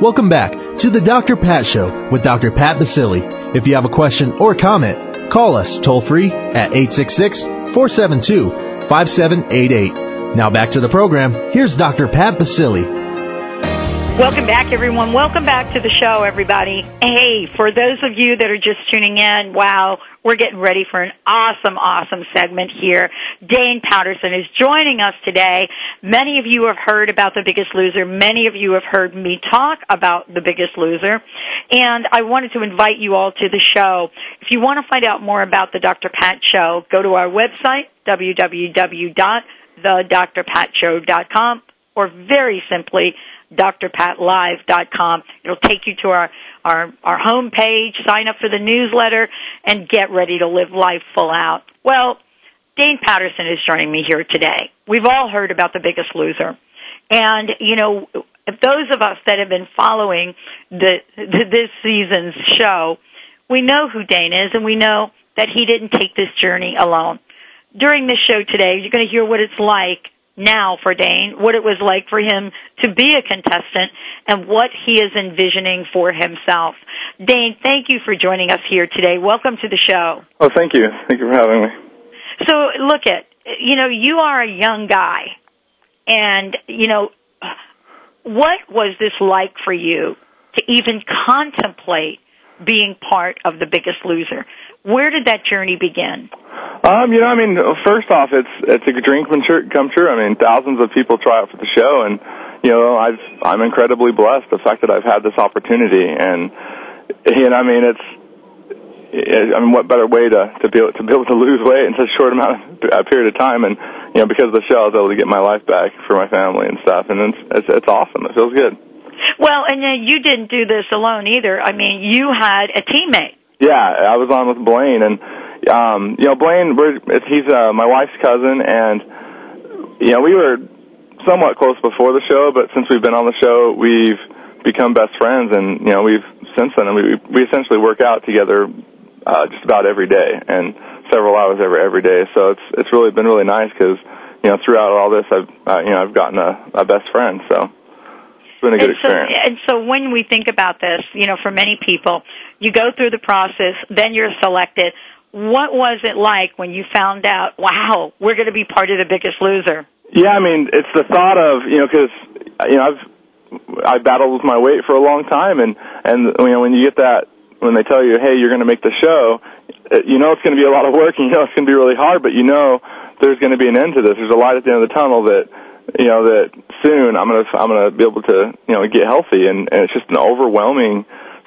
Welcome back to the Dr. Pat Show with Dr. Pat Baccili. If you have a question or comment, call us toll free at 866 472 5788. Now back to the program. Here's Dr. Pat Baccili. Welcome back, everyone. Welcome back to the show, everybody. Hey, for those of you that are just tuning in, wow, we're getting ready for an awesome, awesome segment here. Dane Patterson is joining us today. Many of you have heard about The Biggest Loser. Many of you have heard me talk about The Biggest Loser. And I wanted to invite you all to the show. If you want to find out more about the Dr. Pat Show, go to our website, www.thedrpatshow.com, or very simply, drpatlive.com. It'll take you to our, our, our home page, sign up for the newsletter, and get ready to live life full out. Well, Dane Patterson is joining me here today. We've all heard about the biggest loser. And, you know, those of us that have been following the, the this season's show, we know who Dane is and we know that he didn't take this journey alone. During this show today, you're going to hear what it's like now for Dane, what it was like for him to be a contestant, and what he is envisioning for himself. Dane, thank you for joining us here today. Welcome to the show. Oh, thank you. Thank you for having me. So, look at, you know, you are a young guy, and, you know, what was this like for you to even contemplate being part of the biggest loser? Where did that journey begin? Um, you know, I mean, first off, it's it's a dream come true. Come true. I mean, thousands of people try out for the show, and you know, I've I'm incredibly blessed the fact that I've had this opportunity, and you know, I mean, it's. I mean, what better way to to be able, to be able to lose weight in such a short amount of a period of time, and you know, because of the show, I was able to get my life back for my family and stuff, and it's it's, it's awesome. It feels good. Well, and then you didn't do this alone either. I mean, you had a teammate. Yeah, I was on with Blaine, and um, you know, Blaine, we're, he's uh, my wife's cousin, and you know, we were somewhat close before the show, but since we've been on the show, we've become best friends, and you know, we've since then, and we we essentially work out together uh, just about every day, and several hours every every day. So it's it's really been really nice because you know, throughout all this, I've uh, you know, I've gotten a, a best friend. So it's been a good and so, experience. And so, when we think about this, you know, for many people, you go through the process, then you're selected what was it like when you found out, wow, we're going to be part of the biggest loser? Yeah, I mean, it's the thought of, you know, because, you know, I've, I battled with my weight for a long time and, and, you know, when you get that, when they tell you, hey, you're going to make the show, you know it's going to be a lot of work and you know it's going to be really hard, but you know there's going to be an end to this. There's a light at the end of the tunnel that, you know, that soon I'm going to, I'm to be able to, you know, get healthy and, and it's just an overwhelming,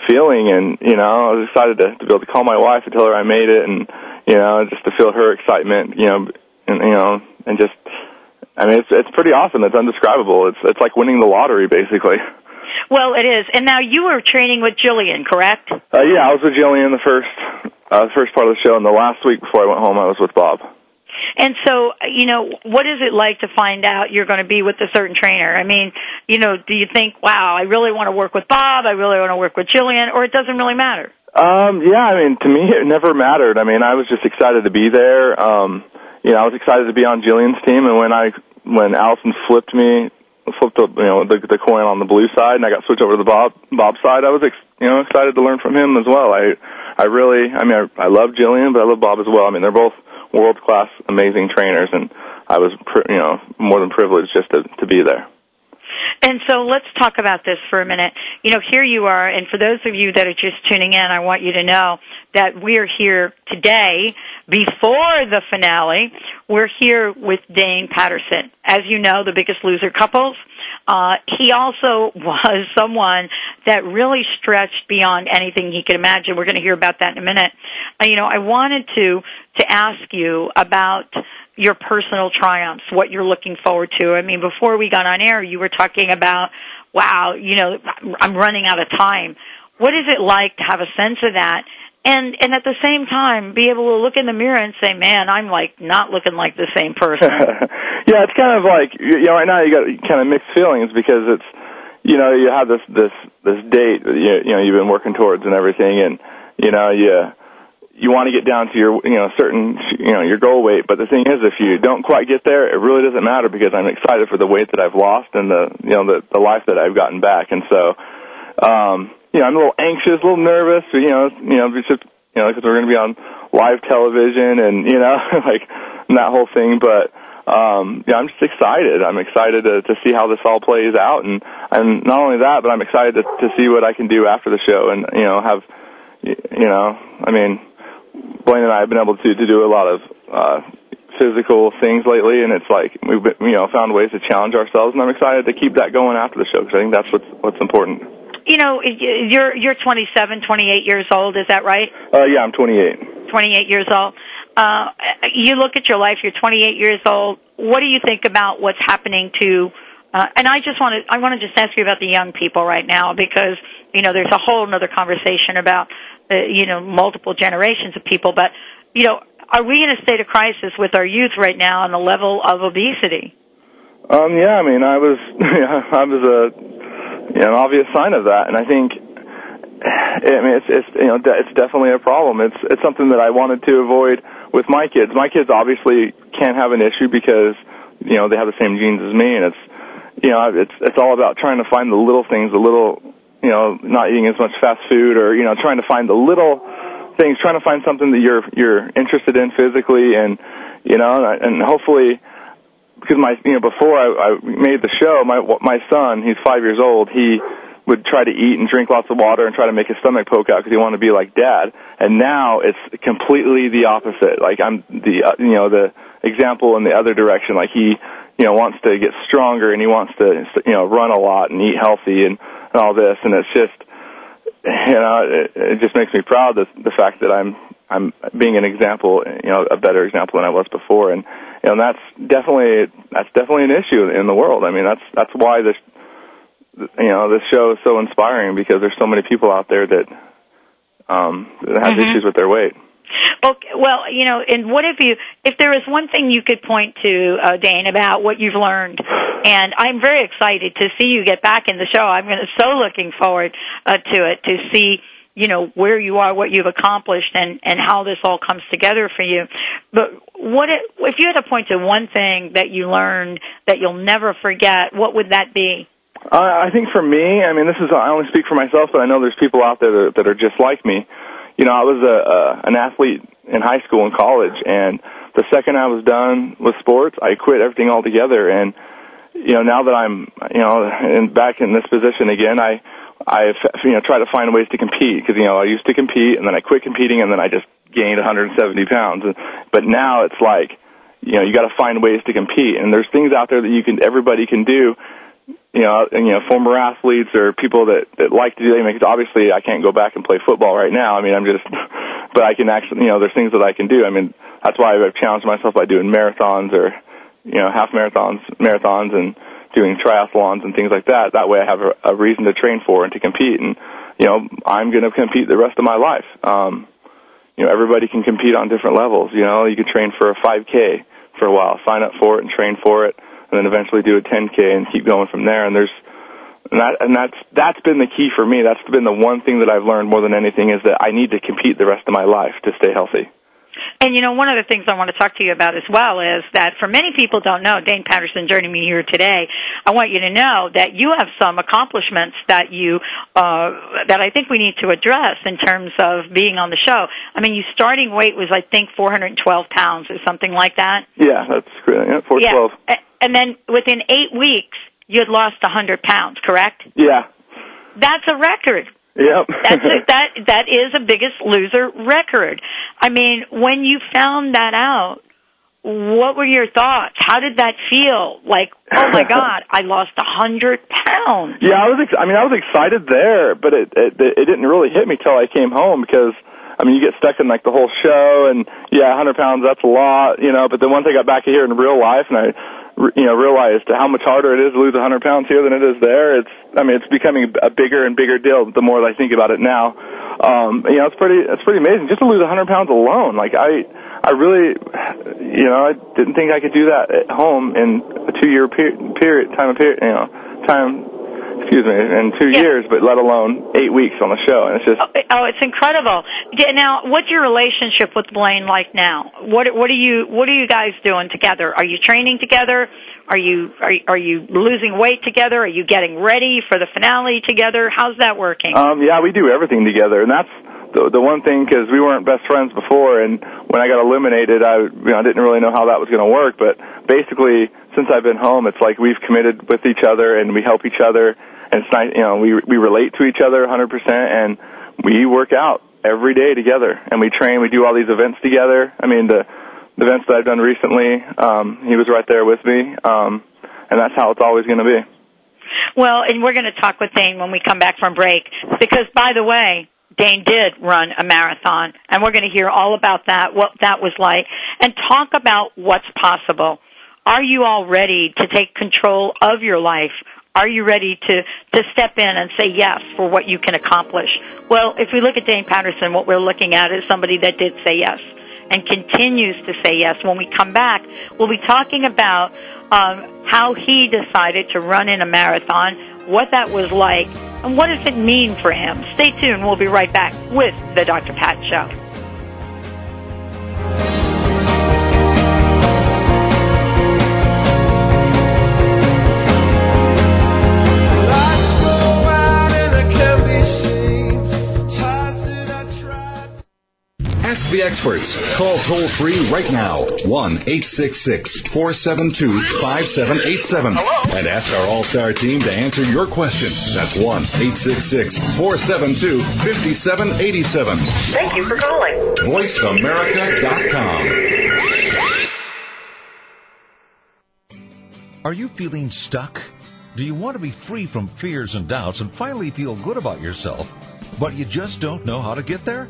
feeling and you know I was excited to, to be able to call my wife and tell her I made it and you know just to feel her excitement you know and you know and just I mean it's it's pretty awesome. It's undescribable. It's it's like winning the lottery basically. Well it is. And now you were training with Jillian correct? Uh yeah I was with Jillian the first uh the first part of the show. And the last week before I went home I was with Bob and so, you know, what is it like to find out you're going to be with a certain trainer? I mean, you know, do you think, wow, I really want to work with Bob, I really want to work with Jillian, or it doesn't really matter? Um, yeah, I mean, to me, it never mattered. I mean, I was just excited to be there. Um, you know, I was excited to be on Jillian's team, and when I, when Alison flipped me, flipped the, you know, the, the coin on the blue side, and I got switched over to the Bob, Bob side, I was, ex- you know, excited to learn from him as well. I, I really, I mean, I, I love Jillian, but I love Bob as well. I mean, they're both, world class, amazing trainers, and I was, you know, more than privileged just to to be there. And so let's talk about this for a minute. You know, here you are, and for those of you that are just tuning in, I want you to know that we're here today before the finale. We're here with Dane Patterson. As you know, the biggest loser couples. Uh, he also was someone that really stretched beyond anything he could imagine. We're going to hear about that in a minute. Uh, you know, I wanted to to ask you about your personal triumphs, what you're looking forward to. I mean, before we got on air, you were talking about, wow, you know, I'm running out of time. What is it like to have a sense of that? And and at the same time, be able to look in the mirror and say, "Man, I'm like not looking like the same person." yeah, it's kind of like you know, right now you got kind of mixed feelings because it's you know you have this this this date that you, you know you've been working towards and everything, and you know you you want to get down to your you know certain you know your goal weight but the thing is if you don't quite get there it really doesn't matter because I'm excited for the weight that I've lost and the you know the the life that I've gotten back and so um, you know, I'm a little anxious, a little nervous, you know, you know, just, you know, because we're going to be on live television and, you know, like that whole thing. But, um, yeah, I'm just excited. I'm excited to, to see how this all plays out. And, and not only that, but I'm excited to, to see what I can do after the show and, you know, have, you know, I mean, Blaine and I have been able to, to do a lot of, uh, physical things lately, and it's like we've been, you know found ways to challenge ourselves, and I'm excited to keep that going after the show because I think that's what's what's important. You know, you're you're 27, 28 years old. Is that right? Uh, yeah, I'm 28. 28 years old. Uh, you look at your life. You're 28 years old. What do you think about what's happening to? Uh, and I just want to I want to just ask you about the young people right now because you know there's a whole other conversation about uh, you know multiple generations of people, but you know are we in a state of crisis with our youth right now on the level of obesity? Um, yeah, I mean, I was, yeah, I was a, you know, an obvious sign of that, and I think, I mean, it's, it's, you know, it's definitely a problem. It's, it's something that I wanted to avoid with my kids. My kids obviously can't have an issue because, you know, they have the same genes as me, and it's, you know, it's, it's all about trying to find the little things, the little, you know, not eating as much fast food, or you know, trying to find the little things, trying to find something that you're you're interested in physically, and you know, and, and hopefully, because my you know before I, I made the show, my my son, he's five years old, he would try to eat and drink lots of water and try to make his stomach poke out because he wanted to be like dad. And now it's completely the opposite. Like I'm the uh, you know the example in the other direction. Like he you know wants to get stronger and he wants to you know run a lot and eat healthy and, and all this. And it's just you know, it, it just makes me proud the the fact that I'm I'm being an example, you know, a better example than I was before, and and that's definitely that's definitely an issue in the world. I mean, that's that's why this you know this show is so inspiring because there's so many people out there that um that have mm-hmm. issues with their weight. Okay, well, you know, and what if you, if there is one thing you could point to, uh, Dane, about what you've learned, and I'm very excited to see you get back in the show. I'm going to so looking forward uh, to it to see, you know, where you are, what you've accomplished, and and how this all comes together for you. But what if, if you had to point to one thing that you learned that you'll never forget? What would that be? Uh, I think for me, I mean, this is I only speak for myself, but I know there's people out there that, that are just like me you know, I was a, a an athlete in high school and college, and the second I was done with sports, I quit everything altogether. And you know, now that I'm, you know, in, back in this position again, I, I, you know, tried to find ways to compete because you know I used to compete, and then I quit competing, and then I just gained 170 pounds. But now it's like, you know, you got to find ways to compete, and there's things out there that you can, everybody can do you know, and, you know, former athletes or people that that like to do. I mean, obviously, I can't go back and play football right now. I mean, I'm just, but I can actually, you know, there's things that I can do. I mean, that's why I've challenged myself by doing marathons or, you know, half marathons, marathons, and doing triathlons and things like that. That way, I have a, a reason to train for and to compete. And you know, I'm going to compete the rest of my life. Um, you know, everybody can compete on different levels. You know, you can train for a 5K for a while, sign up for it, and train for it and then eventually do a 10k and keep going from there. And there's and that and that's that's been the key for me. That's been the one thing that I've learned more than anything is that I need to compete the rest of my life to stay healthy. And you know, one of the things I want to talk to you about as well is that for many people don't know, Dane Patterson joining me here today, I want you to know that you have some accomplishments that you, uh, that I think we need to address in terms of being on the show. I mean, your starting weight was, I think, 412 pounds or something like that. Yeah, that's great. Yeah, 412. Yeah. And then within eight weeks, you had lost 100 pounds, correct? Yeah. That's a record. Yep. That's a, that that is a biggest loser record. I mean, when you found that out, what were your thoughts? How did that feel? Like, oh my God, I lost a hundred pounds. Yeah, I was. Ex- I mean, I was excited there, but it, it it didn't really hit me till I came home because. I mean, you get stuck in like the whole show, and yeah, 100 pounds, that's a lot, you know. But then once I got back here in real life, and I you know realized how much harder it is to lose 100 pounds here than it is there. It's I mean it's becoming a bigger and bigger deal the more I think about it now. Um, you know it's pretty it's pretty amazing just to lose 100 pounds alone. Like I I really you know I didn't think I could do that at home in a two year period, period time of period you know time excuse me, in two Yeah. years, but let alone eight weeks on the show, and it's just Oh, oh, it's incredible. Now, what's your relationship with Blaine like now? What what are you what are you guys doing together? Are you training together? Are you are are you losing weight together? Are you getting ready for the finale together? How's that working? Um, yeah, we do everything together, and that's the the one thing because we weren't best friends before, and when I got eliminated, I you know I didn't really know how that was going to work, but basically since I've been home, it's like we've committed with each other and we help each other, it's nice you know we we relate to each other 100%, and we work out every day together, and we train, we do all these events together. I mean the the events that I've done recently, um, he was right there with me, um, and that's how it's always going to be. Well, and we're going to talk with Dane when we come back from break because, by the way, Dane did run a marathon, and we're going to hear all about that, what that was like, and talk about what's possible. Are you all ready to take control of your life? Are you ready to, to step in and say yes for what you can accomplish? Well, if we look at Dane Patterson, what we're looking at is somebody that did say yes and continues to say yes. When we come back, we'll be talking about um, how he decided to run in a marathon, what that was like, and what does it mean for him. Stay tuned. We'll be right back with the Dr. Pat Show. Ask the experts. Call toll free right now 1 866 472 5787 and ask our All Star team to answer your question. That's 1 866 472 5787. Thank you for calling. VoiceAmerica.com. Are you feeling stuck? Do you want to be free from fears and doubts and finally feel good about yourself, but you just don't know how to get there?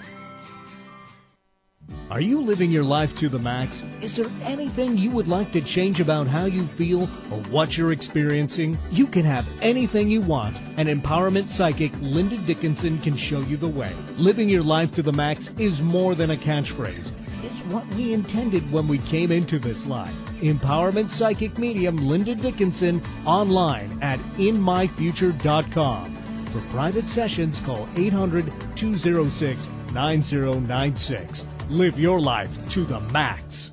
Are you living your life to the max? Is there anything you would like to change about how you feel or what you're experiencing? You can have anything you want, and empowerment psychic Linda Dickinson can show you the way. Living your life to the max is more than a catchphrase. It's what we intended when we came into this life. Empowerment psychic medium Linda Dickinson online at inmyfuture.com. For private sessions, call 800 206 9096. Live your life to the max.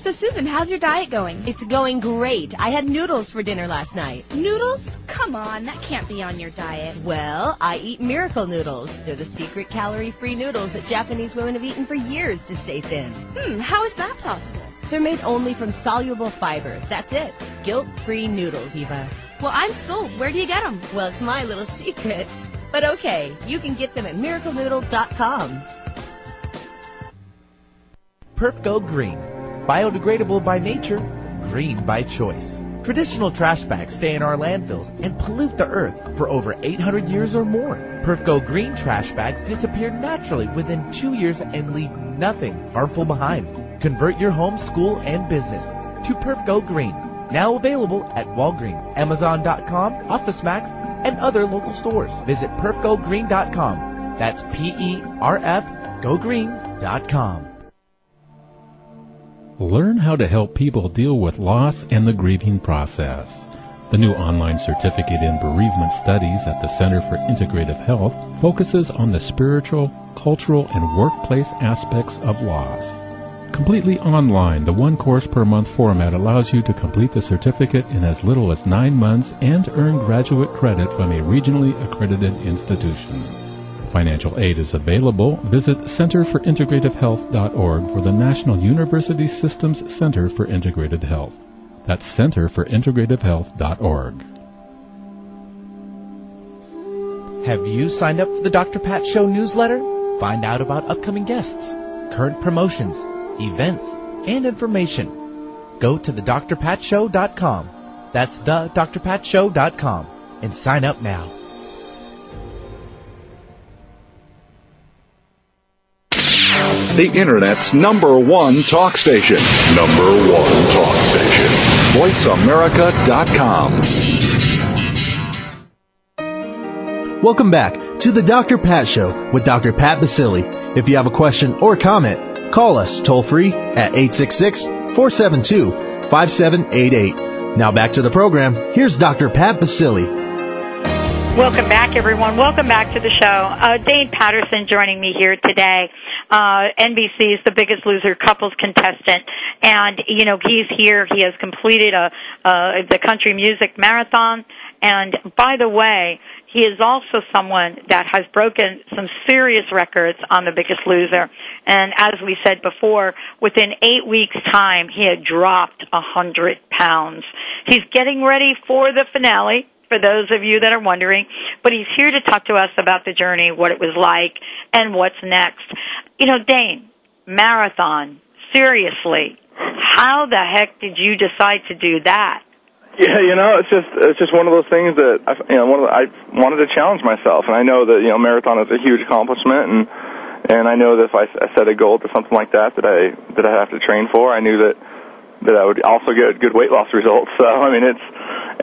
So, Susan, how's your diet going? It's going great. I had noodles for dinner last night. Noodles? Come on, that can't be on your diet. Well, I eat miracle noodles. They're the secret calorie free noodles that Japanese women have eaten for years to stay thin. Hmm, how is that possible? They're made only from soluble fiber. That's it. Guilt free noodles, Eva. Well, I'm sold. Where do you get them? Well, it's my little secret. But okay, you can get them at miraclenoodle.com. Perf Go Green. Biodegradable by nature, green by choice. Traditional trash bags stay in our landfills and pollute the earth for over 800 years or more. Perf Go Green trash bags disappear naturally within two years and leave nothing harmful behind. Convert your home, school, and business to Perf Go Green. Now available at Walgreens, Amazon.com, Office Max, and other local stores. Visit perfgogreen.com. That's P-E-R-F gogreen.com. Learn how to help people deal with loss and the grieving process. The new online certificate in bereavement studies at the Center for Integrative Health focuses on the spiritual, cultural, and workplace aspects of loss. Completely online, the one course per month format allows you to complete the certificate in as little as nine months and earn graduate credit from a regionally accredited institution. Financial aid is available. Visit centerforintegrativehealth.org for the National University Systems Center for Integrated Health. That's centerforintegrativehealth.org. Have you signed up for the Dr. Pat Show newsletter? Find out about upcoming guests, current promotions, events, and information. Go to thedrpatshow.com. That's thedrpatshow.com and sign up now. The Internet's number one talk station. Number one talk station. VoiceAmerica.com. Welcome back to the Dr. Pat Show with Dr. Pat Baccili. If you have a question or comment, call us toll free at 866 472 5788. Now back to the program. Here's Dr. Pat Baccili. Welcome back, everyone. Welcome back to the show. Uh, Dane Patterson joining me here today. Uh, NBC's The Biggest Loser couples contestant, and you know he's here. He has completed a uh, the country music marathon, and by the way, he is also someone that has broken some serious records on The Biggest Loser. And as we said before, within eight weeks' time, he had dropped a hundred pounds. He's getting ready for the finale for those of you that are wondering. But he's here to talk to us about the journey, what it was like, and what's next. You know, Dane, marathon, seriously, how the heck did you decide to do that? Yeah, you know, it's just it's just one of those things that I, you know, one of the, I wanted to challenge myself, and I know that you know, marathon is a huge accomplishment, and and I know that if I, I set a goal to something like that that I that I have to train for, I knew that that I would also get good weight loss results. So I mean, it's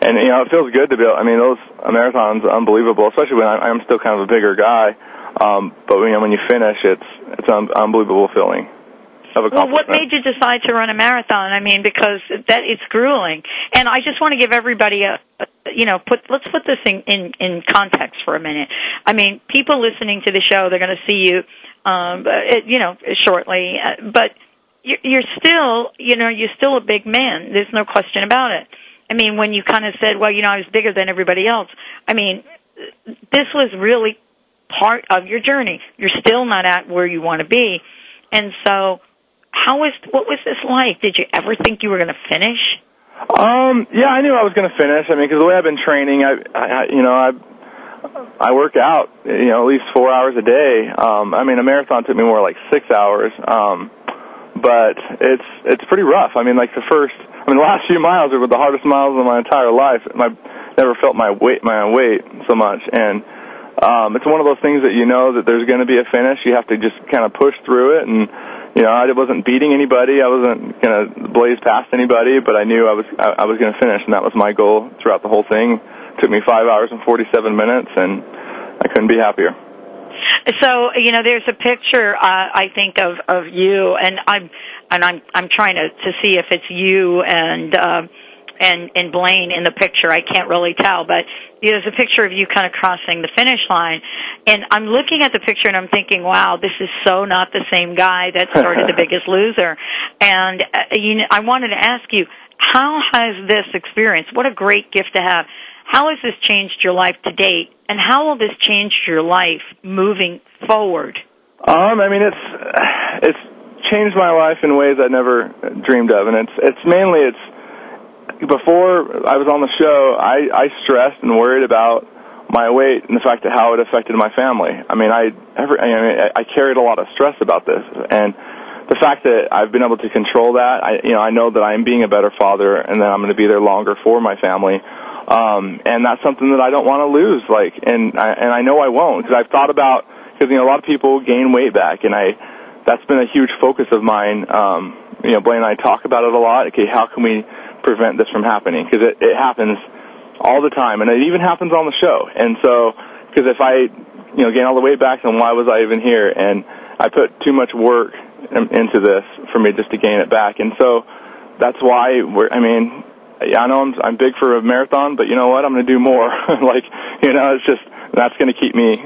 and you know, it feels good to be. I mean, those marathons are unbelievable, especially when I, I'm still kind of a bigger guy. Um, but you know, when you finish, it's it's an unbelievable feeling. Of Well, what made you decide to run a marathon? I mean, because that it's grueling, and I just want to give everybody a, a you know, put let's put this in, in in context for a minute. I mean, people listening to the show, they're going to see you, um, you know, shortly, uh, but you're, you're still, you know, you're still a big man. There's no question about it. I mean, when you kind of said, well, you know, I was bigger than everybody else. I mean, this was really part of your journey. You're still not at where you want to be, and so how was what was this like? Did you ever think you were going to finish? Um, yeah, I knew I was going to finish. I mean, because the way I've been training, I, I, you know, I, I work out, you know, at least four hours a day. Um, I mean, a marathon took me more like six hours. Um, but it's it's pretty rough. I mean, like the first, I mean, the last few miles were the hardest miles of my entire life. My never felt my weight my own weight so much, and um, it's one of those things that you know that there's going to be a finish. You have to just kind of push through it and you know, I wasn't beating anybody. I wasn't gonna blaze past anybody, but I knew I was I, I was gonna finish, and that was my goal throughout the whole thing. It took me five hours and forty seven minutes, and I couldn't be happier. So you know, there's a picture uh, I think of of you, and I'm and I'm I'm trying to to see if it's you and. Uh, and and Blaine in the picture. I can't really tell, but you know, there's a picture of you kind of crossing the finish line. And I'm looking at the picture and I'm thinking, wow, this is so not the same guy that started The Biggest Loser. And uh, you know, I wanted to ask you, how has this experience? What a great gift to have. How has this changed your life to date, and how will this change your life moving forward? Um, I mean, it's it's changed my life in ways I never dreamed of, and it's it's mainly it's before I was on the show, I, I stressed and worried about my weight and the fact that how it affected my family. I mean, I every, I, mean, I carried a lot of stress about this, and the fact that I've been able to control that, I you know, I know that I'm being a better father, and that I'm going to be there longer for my family. Um, and that's something that I don't want to lose. Like, and I, and I know I won't because I've thought about because you know a lot of people gain weight back, and I that's been a huge focus of mine. Um, you know, Blaine and I talk about it a lot. Okay, how can we prevent this from happening? Because it, it happens all the time, and it even happens on the show. And so, because if I, you know, gain all the weight back, then why was I even here? And I put too much work in- into this for me just to gain it back. And so, that's why we're. I mean, I know I'm I'm big for a marathon, but you know what? I'm going to do more. like, you know, it's just that's going to keep me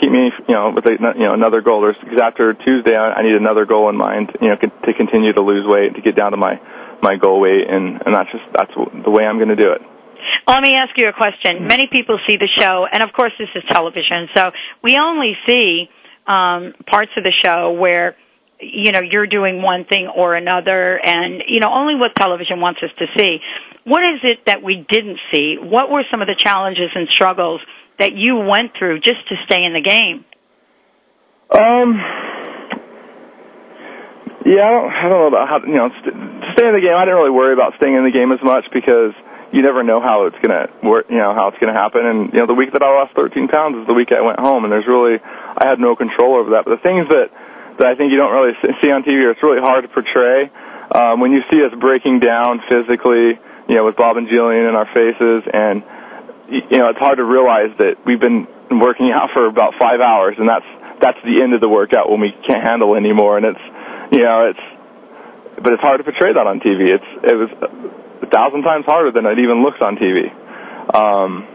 keep me, you know, with a, you know another goal. Because after Tuesday, I, I need another goal in mind. You know, to continue to lose weight, to get down to my my goal weight, and and that's just that's the way I'm going to do it. Let me ask you a question. Many people see the show, and of course, this is television, so we only see um, parts of the show where you know you're doing one thing or another, and you know only what television wants us to see. What is it that we didn't see? What were some of the challenges and struggles that you went through just to stay in the game? Um. Yeah, I don't, I don't know about how you know st- to stay in the game. I didn't really worry about staying in the game as much because you never know how it's gonna work. You know how it's gonna happen. And you know the week that I lost 13 pounds is the week I went home, and there's really I had no control over that. But the things that that I think you don't really see on TV, or it's really hard to portray. Um, when you see us breaking down physically, you know, with Bob and Jillian in our faces, and you know, it's hard to realize that we've been working out for about five hours, and that's that's the end of the workout when we can't handle anymore, and it's you know, it's but it's hard to portray that on TV. It's it was a thousand times harder than it even looks on TV. Um,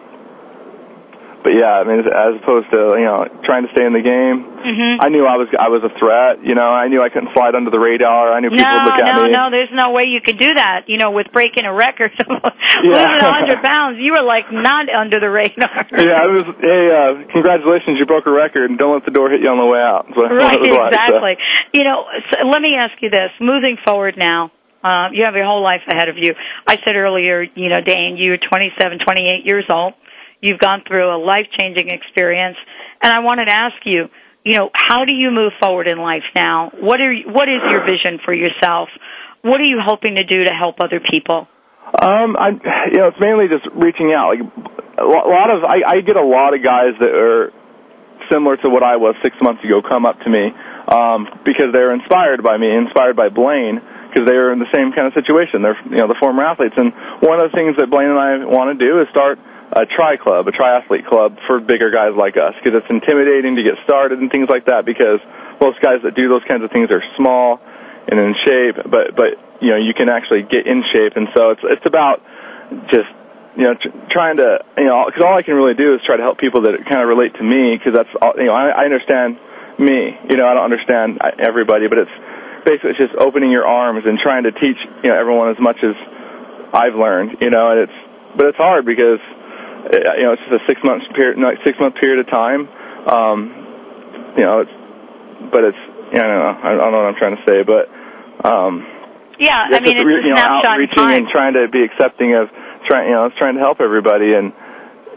but yeah, I mean, as opposed to you know trying to stay in the game, Mhm. I knew I was I was a threat. You know, I knew I couldn't slide under the radar. I knew people no, would look at me. no, me. no. There's no way you could do that. You know, with breaking a record, losing a hundred pounds, you were like not under the radar. Yeah, I was. Hey, uh, congratulations, you broke a record, and don't let the door hit you on the way out. What- Right, that's what I said. exactly. You know, so let me ask you this: moving forward now, uh, you have your whole life ahead of you. I said earlier, you know, Dane, you're 27, 28 years old. You've gone through a life-changing experience, and I wanted to ask you, you know, how do you move forward in life now? What are you, what is your vision for yourself? What are you hoping to do to help other people? Um, I, you know, it's mainly just reaching out. Like a a lot of, I, I get a lot of guys that are similar to what I was six months ago come up to me um, because they're inspired by me, inspired by Blaine, because they are in the same kind of situation. They're, you know, the former athletes. And one of the things that Blaine and I want to do is start a tri club, a triathlete club for bigger guys like us, because it's intimidating to get started and things like that. Because most guys that do those kinds of things are small and in shape, but but you know you can actually get in shape, and so it's it's about just you know tr- trying to you know because all I can really do is try to help people that kind of relate to me because that's all you know I, I understand me you know I don't understand everybody but it's basically it's just opening your arms and trying to teach you know everyone as much as I've learned you know and it's but it's hard because uh, you know it's just a six month period six month period of time. Um you know it's but it's yeah, I don't know. I don't know what I'm trying to say but um Yeah, I just mean, it's you know, outreaching and trying to be accepting of trying, you know, trying to help everybody and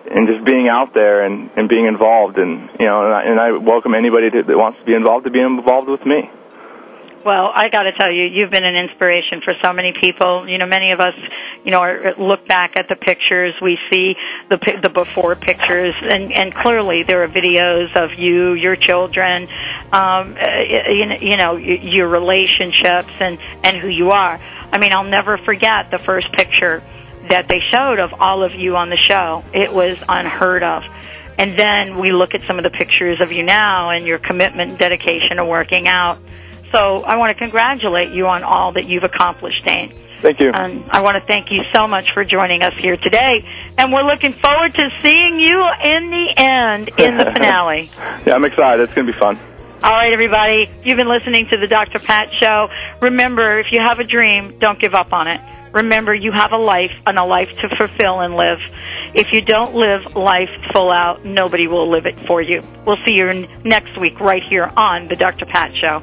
and just being out there and and being involved and you know, and I, and I welcome anybody to, that wants to be involved to be involved with me. Well, I got to tell you, you've been an inspiration for so many people. You know, many of us, you know, look back at the pictures. We see the the before pictures, and and clearly there are videos of you, your children, um, uh, you know, your relationships, and and who you are. I mean, I'll never forget the first picture that they showed of all of you on the show. It was unheard of. And then we look at some of the pictures of you now and your commitment and dedication to working out. So I want to congratulate you on all that you've accomplished, Dane. Thank you. And I want to thank you so much for joining us here today. And we're looking forward to seeing you in the end, in the finale. Yeah, I'm excited. It's going to be fun. All right, everybody. You've been listening to the Dr. Pat Show. Remember, if you have a dream, don't give up on it. Remember, you have a life and a life to fulfill and live. If you don't live life full out, nobody will live it for you. We'll see you next week right here on the Dr. Pat Show.